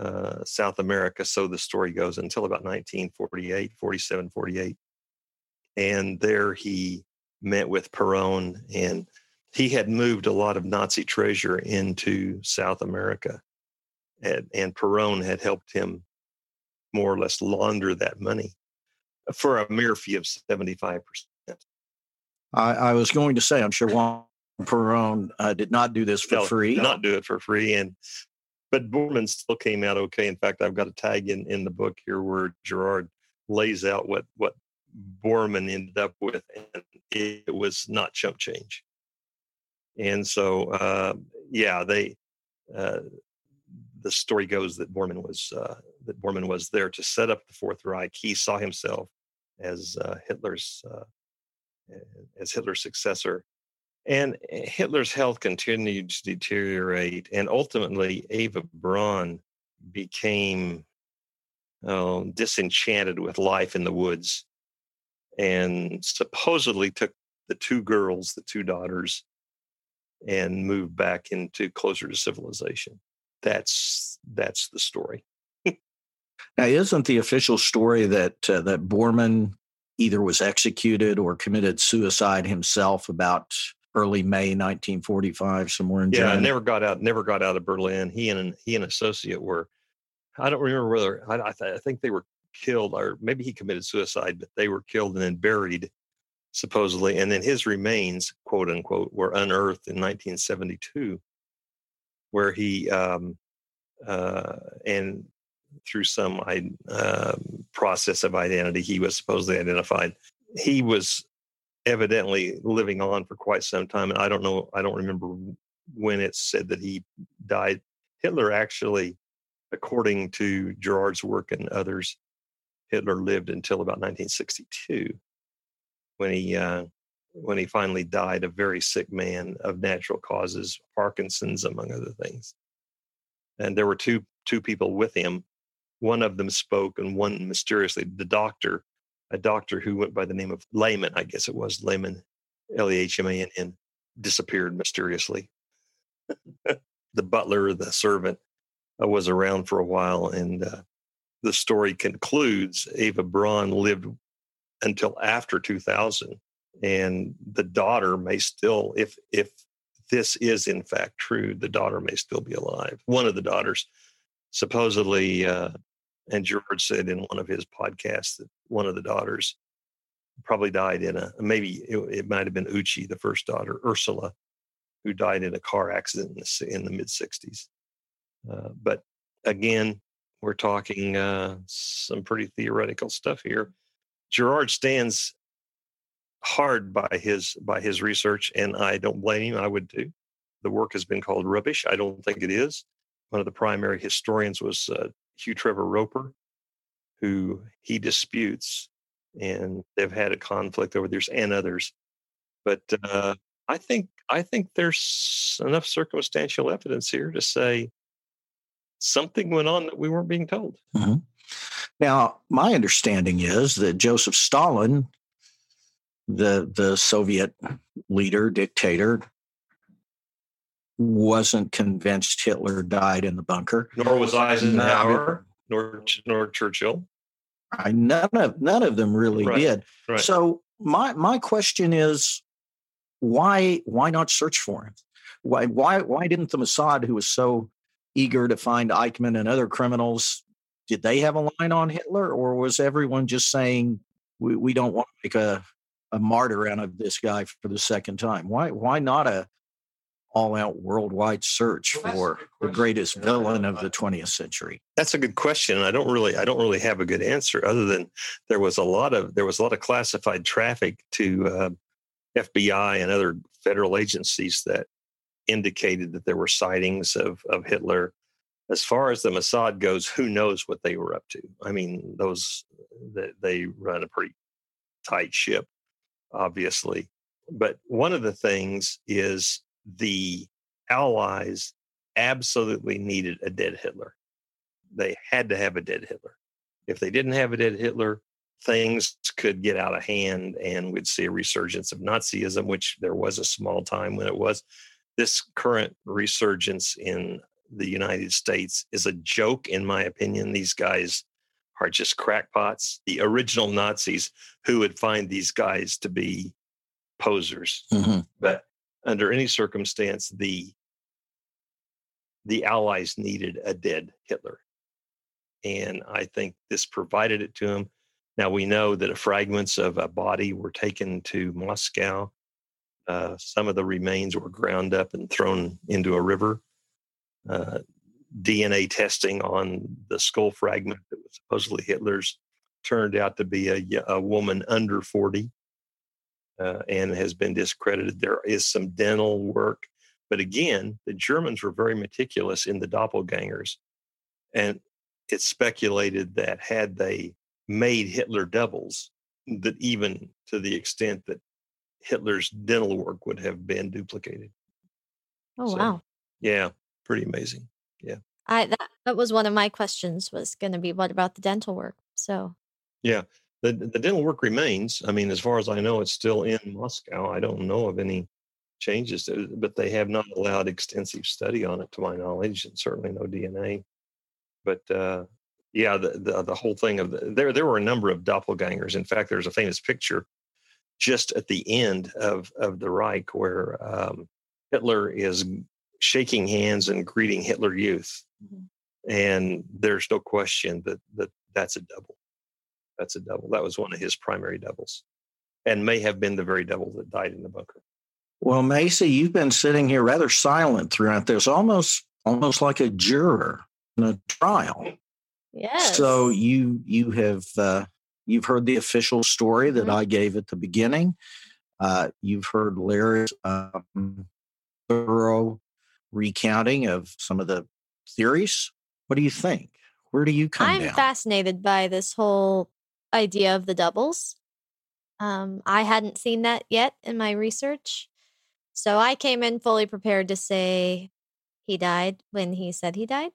uh, South America, so the story goes, until about 1948, 47, 48. And there he met with Perón, and he had moved a lot of Nazi treasure into South America. And, and Perón had helped him more or less launder that money for a mere fee of 75%. I, I was going to say, I'm sure Juan Perón uh, did not do this for no, free. Not do it for free. And but Bormann still came out okay. In fact, I've got a tag in, in the book here where Gerard lays out what what Bormann ended up with, and it was not chump change. And so, uh, yeah, they uh, the story goes that Bormann was uh, that Bormann was there to set up the Fourth Reich. He saw himself as uh, Hitler's uh, as Hitler's successor, and eh, Hitler's health continued to deteriorate, and ultimately Eva Braun became uh, disenchanted with life in the woods, and supposedly took the two girls, the two daughters, and moved back into closer to civilization that's that's the story. now, isn't the official story that uh, that Bormann either was executed or committed suicide himself about early May 1945, somewhere in Germany. yeah, Germany? never got out. Never got out of Berlin. He and he and associate were. I don't remember whether I, I, th- I think they were killed or maybe he committed suicide, but they were killed and then buried supposedly, and then his remains, quote unquote, were unearthed in 1972 where he um, uh, and through some uh, process of identity, he was supposedly identified. He was evidently living on for quite some time, and I don't know. I don't remember when it said that he died. Hitler actually, according to Gerard's work and others, Hitler lived until about 1962, when he uh, when he finally died, a very sick man of natural causes, Parkinson's, among other things. And there were two two people with him. One of them spoke, and one mysteriously, the doctor, a doctor who went by the name of Lehmann, I guess it was Lehmann, L E H M A N N, disappeared mysteriously. the butler, the servant, uh, was around for a while, and uh, the story concludes Eva Braun lived until after 2000 and the daughter may still if if this is in fact true the daughter may still be alive one of the daughters supposedly uh, and george said in one of his podcasts that one of the daughters probably died in a maybe it, it might have been Uschi the first daughter ursula who died in a car accident in the, in the mid 60s uh, but again we're talking uh, some pretty theoretical stuff here gerard stands hard by his by his research, and I don't blame him. I would too. The work has been called rubbish. I don't think it is. One of the primary historians was uh, Hugh Trevor Roper, who he disputes, and they've had a conflict over this and others. But uh, I think I think there's enough circumstantial evidence here to say something went on that we weren't being told. Mm-hmm. Now, my understanding is that Joseph Stalin the the Soviet leader dictator wasn't convinced Hitler died in the bunker. Nor was Eisenhower, nor nor Churchill. I, none of none of them really right. did. Right. So my my question is, why why not search for him? Why why why didn't the Mossad, who was so eager to find Eichmann and other criminals, did they have a line on Hitler, or was everyone just saying we, we don't want to make a a martyr out of this guy for the second time. Why why not a all out worldwide search for the greatest villain of the 20th century? That's a good question. I don't really I don't really have a good answer other than there was a lot of there was a lot of classified traffic to uh, FBI and other federal agencies that indicated that there were sightings of of Hitler. As far as the Mossad goes, who knows what they were up to? I mean, those they, they run a pretty tight ship, obviously. But one of the things is the Allies absolutely needed a dead Hitler. They had to have a dead Hitler. If they didn't have a dead Hitler, things could get out of hand and we'd see a resurgence of Nazism, which there was a small time when it was. This current resurgence in the United States is a joke, in my opinion. These guys are just crackpots. The original Nazis who would find these guys to be posers. Mm-hmm. But under any circumstance, the the Allies needed a dead Hitler. And I think this provided it to them. Now we know that fragments of a body were taken to Moscow. Uh, some of the remains were ground up and thrown into a river. Uh, DNA testing on the skull fragment that was supposedly Hitler's turned out to be a, a woman under 40 uh, and has been discredited. There is some dental work. But again, the Germans were very meticulous in the doppelgangers. And it's speculated that had they made Hitler doubles, that even to the extent that Hitler's dental work would have been duplicated. Oh, so, wow. Yeah, pretty amazing. Yeah. I that, that was one of my questions was going to be what about the dental work? So Yeah the, the dental work remains. I mean, as far as I know, it's still in Moscow. I don't know of any changes, to but they have not allowed extensive study on it, to my knowledge, and certainly no DNA. But uh, yeah, the, the, the whole thing of the, there there were a number of doppelgangers. In fact, there's a famous picture just at the end of of the Reich where um, Hitler is shaking hands and greeting Hitler Youth, mm-hmm. and there's no question that that that's a double. That's a devil. That was one of his primary devils and may have been the very devil that died in the bunker. Well, Macy, you've been sitting here rather silent throughout this, almost almost like a juror in a trial. Yes. So you you have uh, you've heard the official story that mm-hmm. I gave at the beginning. Uh, you've heard Larry's um, thorough recounting of some of the theories. What do you think? Where do you come from? I'm down? fascinated by this whole idea of the doubles. Um, I hadn't seen that yet in my research. So I came in fully prepared to say he died when he said he died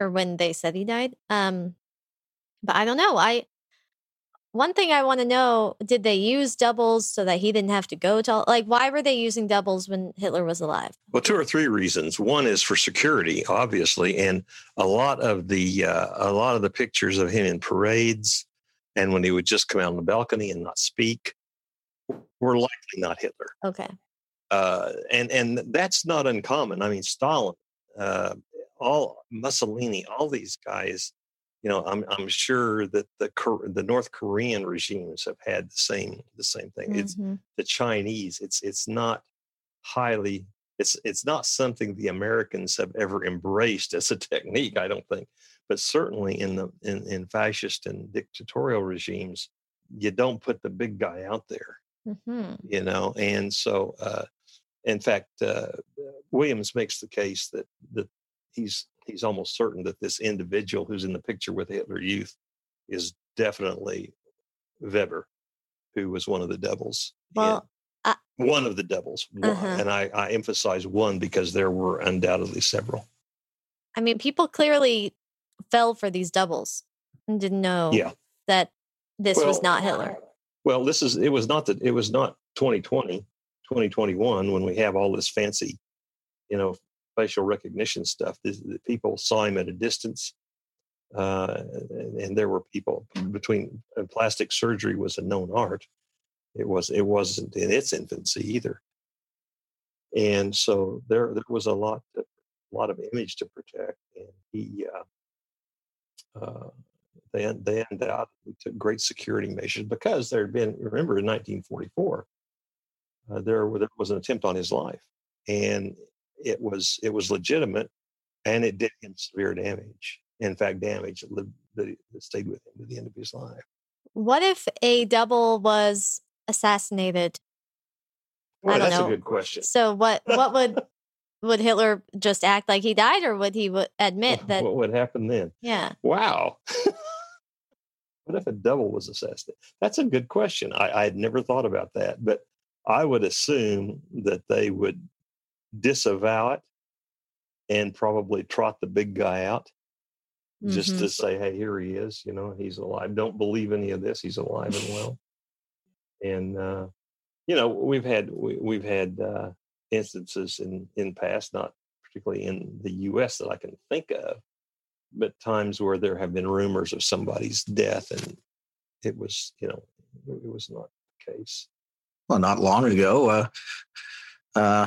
or when they said he died. Um, but I don't know. I one thing I want to know, did they use doubles so that he didn't have to go to like why were they using doubles when Hitler was alive? Well, two or three reasons. One is for security, obviously, and a lot of the uh, a lot of the pictures of him in parades and when he would just come out on the balcony and not speak were likely not Hitler. Okay. Uh, and and that's not uncommon. I mean, Stalin, uh, all Mussolini, all these guys. You know, I'm I'm sure that the the North Korean regimes have had the same the same thing. Mm-hmm. It's the Chinese. It's it's not highly. It's it's not something the Americans have ever embraced as a technique. I don't think but certainly in the in, in fascist and dictatorial regimes you don't put the big guy out there mm-hmm. you know and so uh, in fact uh, williams makes the case that that he's he's almost certain that this individual who's in the picture with hitler youth is definitely weber who was one of the devils well uh, one of the devils uh-huh. and I, I emphasize one because there were undoubtedly several I mean, people clearly fell for these doubles and didn't know yeah. that this well, was not Hitler. Well, this is it was not that it was not 2020, 2021 when we have all this fancy, you know, facial recognition stuff. The, the people saw him at a distance. Uh, and, and, there were people between plastic surgery was a known art. It was it wasn't in its infancy either. And so there there was a lot to, a lot of image to protect, and he uh, uh, they, they undoubtedly took great security measures because there had been, remember in 1944, uh, there, there was an attempt on his life. and it was it was legitimate, and it did him severe damage. In fact, damage that, lived, that, that stayed with him to the end of his life. What if a double was assassinated? Well, I don't that's know. a good question. So what what would would Hitler just act like he died or would he admit that what would happen then? yeah. Wow. what if a double was assassinated? That's a good question. I, I had never thought about that, but I would assume that they would disavow it and probably trot the big guy out just Mhm. to say, hey, here he is. You know, he's alive. Don't believe any of this. He's alive and well. And, uh, you know, we've had, we, we've had, uh, instances in in past, not particularly in the U.S. that I can think of, but times where there have been rumors of somebody's death, and it was, you know, it was not the case. Well, not long ago, uh, uh,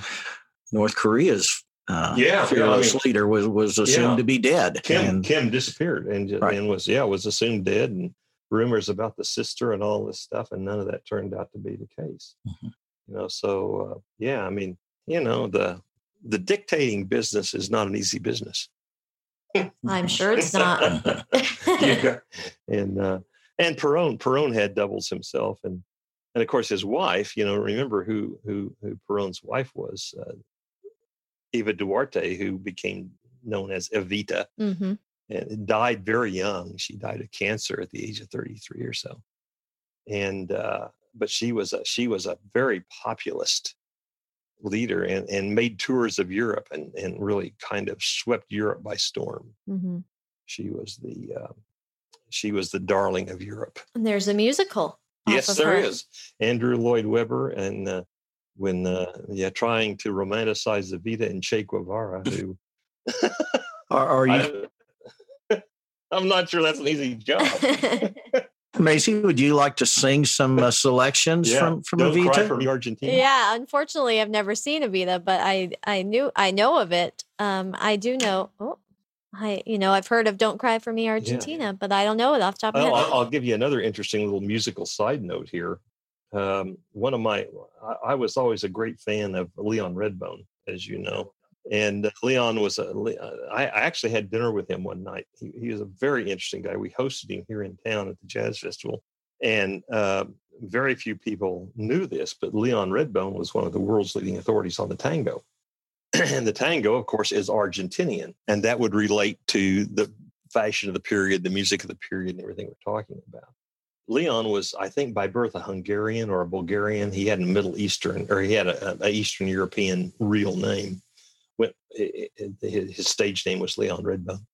North Korea's uh, Yeah, yeah, I fearless mean- leader was was assumed Yeah. to be dead. Kim and Kim disappeared and Right. and was yeah was assumed dead, and rumors about the sister and all this stuff, and none of that turned out to be the case. Mhm. You know, so uh, yeah, I mean, you know, the the dictating business is not an easy business. I'm sure it's not. yeah. And uh, and Perón Perón had doubles himself, and and of course his wife. You know, remember who who who Perón's wife was? Uh, Eva Duarte, who became known as Evita, hmm and died very young. She died of cancer at the age of 33 or so. And uh, but she was a she was a very populist leader and, and made tours of Europe and, and really kind of swept Europe by storm. hmm She was the uh, she was the darling of Europe. And there's a musical. yes, of there her. is Andrew Lloyd Webber and uh, when uh, yeah trying to romanticize Evita and Che Guevara, who are, are you, I, I'm not sure that's an easy job. Macy? Would you like to sing some uh, selections from from Don't Evita? for me, Argentina. yeah, unfortunately, I've never seen Evita, but I I knew I know of it. Um, I do know. Oh, I you know I've heard of "Don't Cry for Me, Argentina," but I don't know it off the top of Well, my I'll. I'll give you another interesting little musical side note here. Um, one of my, I, I was always a great fan of Leon Redbone, as you know, and Leon was a. I I actually had dinner with him one night. He, he was a very interesting guy. We hosted him here in town at the jazz festival, and uh, very few people knew this, but Leon Redbone was one of the world's leading authorities on the tango. and the tango, of course, is Argentinian, and that would relate to the fashion of the period, the music of the period, and everything we're talking about. Leon was, I think, by birth a Hungarian or a Bulgarian. He had a Middle Eastern, or he had a, a Eastern European real name. His his stage name was Leon Redbone,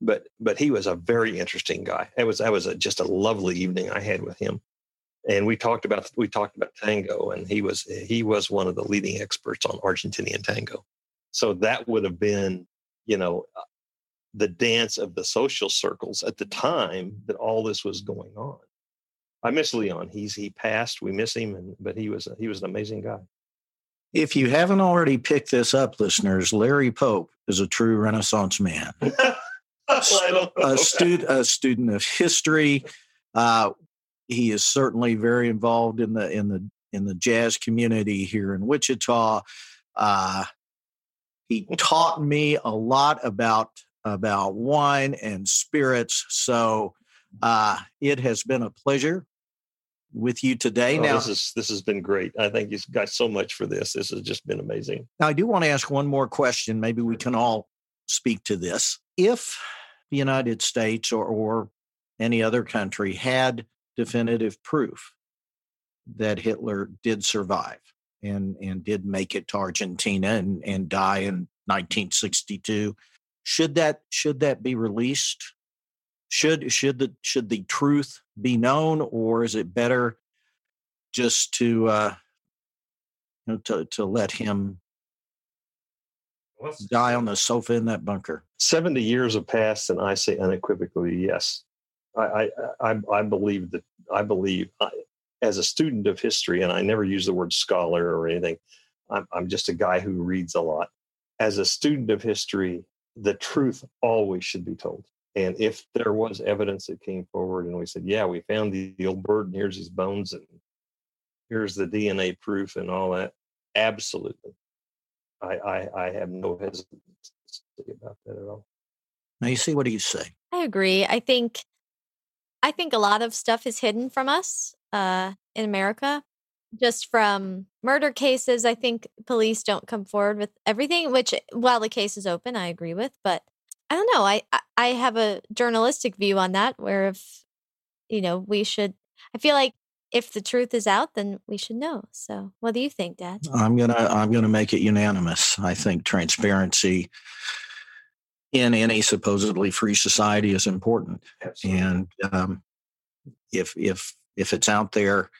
but but he was a very interesting guy. It was that was a, just a lovely evening I had with him, and we talked about we talked about tango, and he was he was one of the leading experts on Argentinian tango. So that would have been, you know, uh, the dance of the social circles at the time that all this was going on. I miss Leon. He's he passed. We miss him, and but he was he was an amazing guy. If you haven't already picked this up, listeners, Larry Pope is a true Renaissance man. A, stud, a student of history. Uh, he is certainly very involved in the in the in the jazz community here in Wichita. Uh, he taught me a lot about about wine and spirits. So uh, it has been a pleasure with you today. Oh, now, this is this has been great. I thank you guys so much for this. This has just been amazing. Now, I do want to ask one more question. Maybe we can all speak to this. If the United States or, or any other country had definitive proof that Hitler did survive and, and did make it to Argentina and, and die in 1962, should that should that be released? Should should the should the truth be known, or is it better just to uh, you know, to to let him die on the sofa in that bunker. 70 years have passed and i say unequivocally yes. I i i, I believe that i believe I, as a student of history and i never use the word scholar or anything I'm, I'm just a guy who reads a lot. As a student of history the truth always should be told and if there was evidence that came forward and we said yeah we found the, the old bird and here's his bones and here's the dna proof and all that absolutely I, I, I have no hesitancy about that at all. Now you see, what do you say? I agree. I think I think a lot of stuff is hidden from us uh, in America. Just from murder cases, I think police don't come forward with everything. Which, while the case is open, I agree with. But I don't know. I I have a journalistic view on that, where if you know we should. I feel like if the truth is out, then we should know. So, what do you think, Dad? I'm gonna I'm gonna make it unanimous. I think transparency in any supposedly free society is important, Absolutely. and um, if if if it's out there,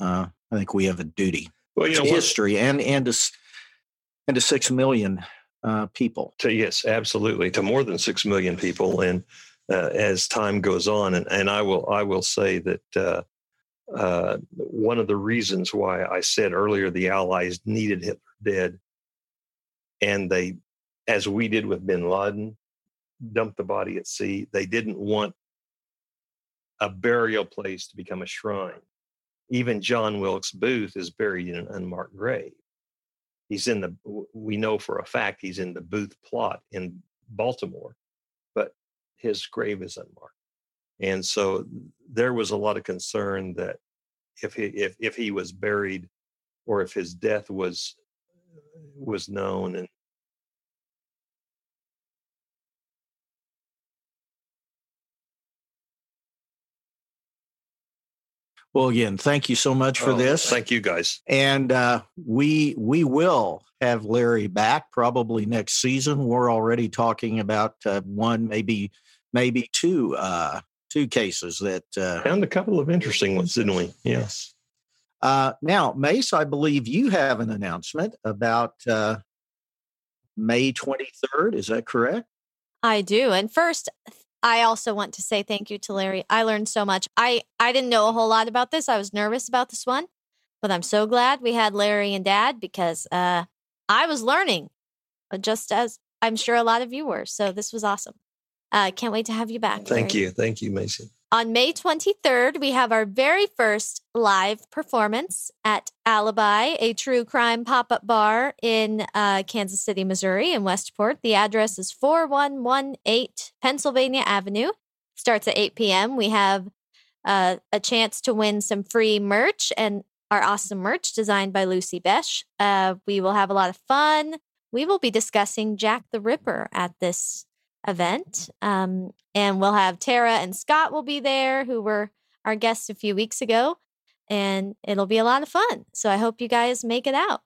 uh, I think we have a duty Well, you to know, what, history and and to and to six million uh, people. to, yes, absolutely, to more than six million people, and uh, as time goes on, and, and I will I will say that uh, uh, one of the reasons why I said earlier the Allies needed Hitler dead, and they, as we did with Bin Laden, dumped the body at sea. They didn't want a burial place to become a shrine. Even John Wilkes Booth is buried in an unmarked grave. He's in the, we know for a fact he's in the Booth plot in Baltimore, but his grave is unmarked. And so there was a lot of concern that if he, if, if he was buried or if his death was, was known and Well, again, thank you so much for Oh, this. Thank you guys. and uh, we we will have Larry back probably next season. We're already talking about uh, one, maybe maybe two uh, two cases that. Uh, Found a couple of interesting ones, didn't we? Yes. uh, now, Mace, I believe you have an announcement about uh, May twenty third. Is that correct? I do. And first, I also want to say thank you to Larry. I learned so much. I I didn't know a whole lot about this. I was nervous about this one, but I'm so glad we had Larry and Dad because uh I was learning uh, just as I'm sure a lot of you were. So this was awesome. Uh can't wait to have you back. Thank you. Thank you, Mason. On May 23rd, we have our very first live performance at Alibi, a true crime pop up bar in uh, Kansas City, Missouri, in Westport. The address is 4118 Pennsylvania Avenue. Starts at 8 p.m. We have uh, a chance to win some free merch and our awesome merch designed by Lucy Besh. Uh, we will have a lot of fun. We will be discussing Jack the Ripper at this event. Um, and we'll have Tara and Scott will be there, who were our guests a few weeks ago. And it'll be a lot of fun. So I hope you guys make it out.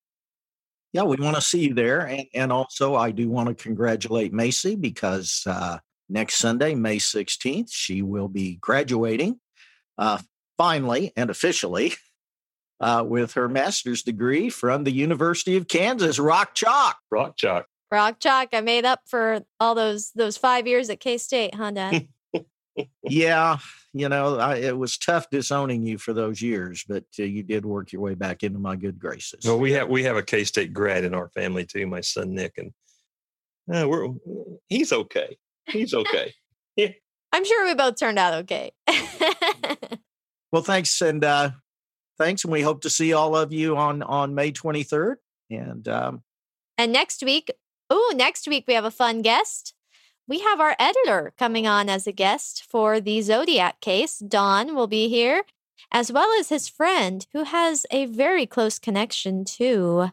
Yeah, we want to see you there, and and also I do want to congratulate Macy because uh, next Sunday, May sixteenth, she will be graduating, uh, finally and officially, uh, with her master's degree from the University of Kansas, Rock Chalk. Rock Chalk. Rock Chalk, I made up for all those those five years at K State, huh, Dad? yeah, you know, I, it was tough disowning you for those years, but uh, you did work your way back into my good graces. Well, we have we have a K State grad in our family too. My son Nick, and uh, we're he's okay. He's okay. yeah. I'm sure we both turned out okay. Well, thanks, and uh, thanks, and we hope to see all of you on on May twenty third. And um, and next week, oh, next week we have a fun guest. We have our editor coming on as a guest for the Zodiac case. Don will be here, as well as his friend who has a very close connection to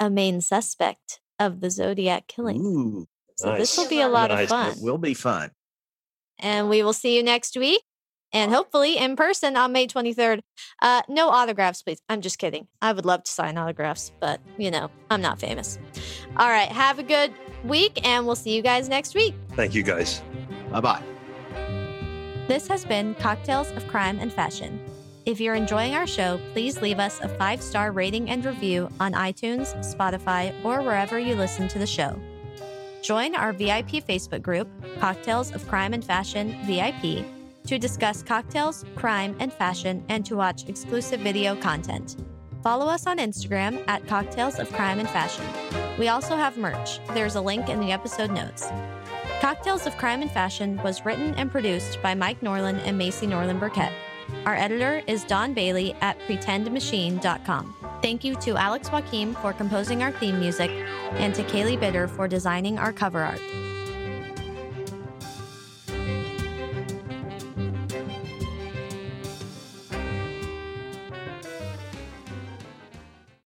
a main suspect of the Zodiac killing. ooh, So this will be a lot Nice. of fun. it will be fun. And we will see you next week. And hopefully in person on May 23rd. Uh, no autographs, please. I'm just kidding. I would love to sign autographs, but you know, I'm not famous. All right. Have a good week, and we'll see you guys next week. Thank you guys. Bye bye. This has been Cocktails of Crime and Fashion. If you're enjoying our show, please leave us a five star rating and review on iTunes, Spotify, or wherever you listen to the show. Join our VIP Facebook group, Cocktails of Crime and Fashion VIP, to discuss cocktails, crime, and fashion, and to watch exclusive video content. Follow us on Instagram at Cocktails of Crime and Fashion. We also have merch. There's a link in the episode notes. Cocktails of Crime and Fashion was written and produced by Mike Norland and Macy Norland Burkett. Our editor is Don Bailey at pretendmachine.com. Thank you to Alex Joaquim for composing our theme music and to Kaylee Bitter for designing our cover art.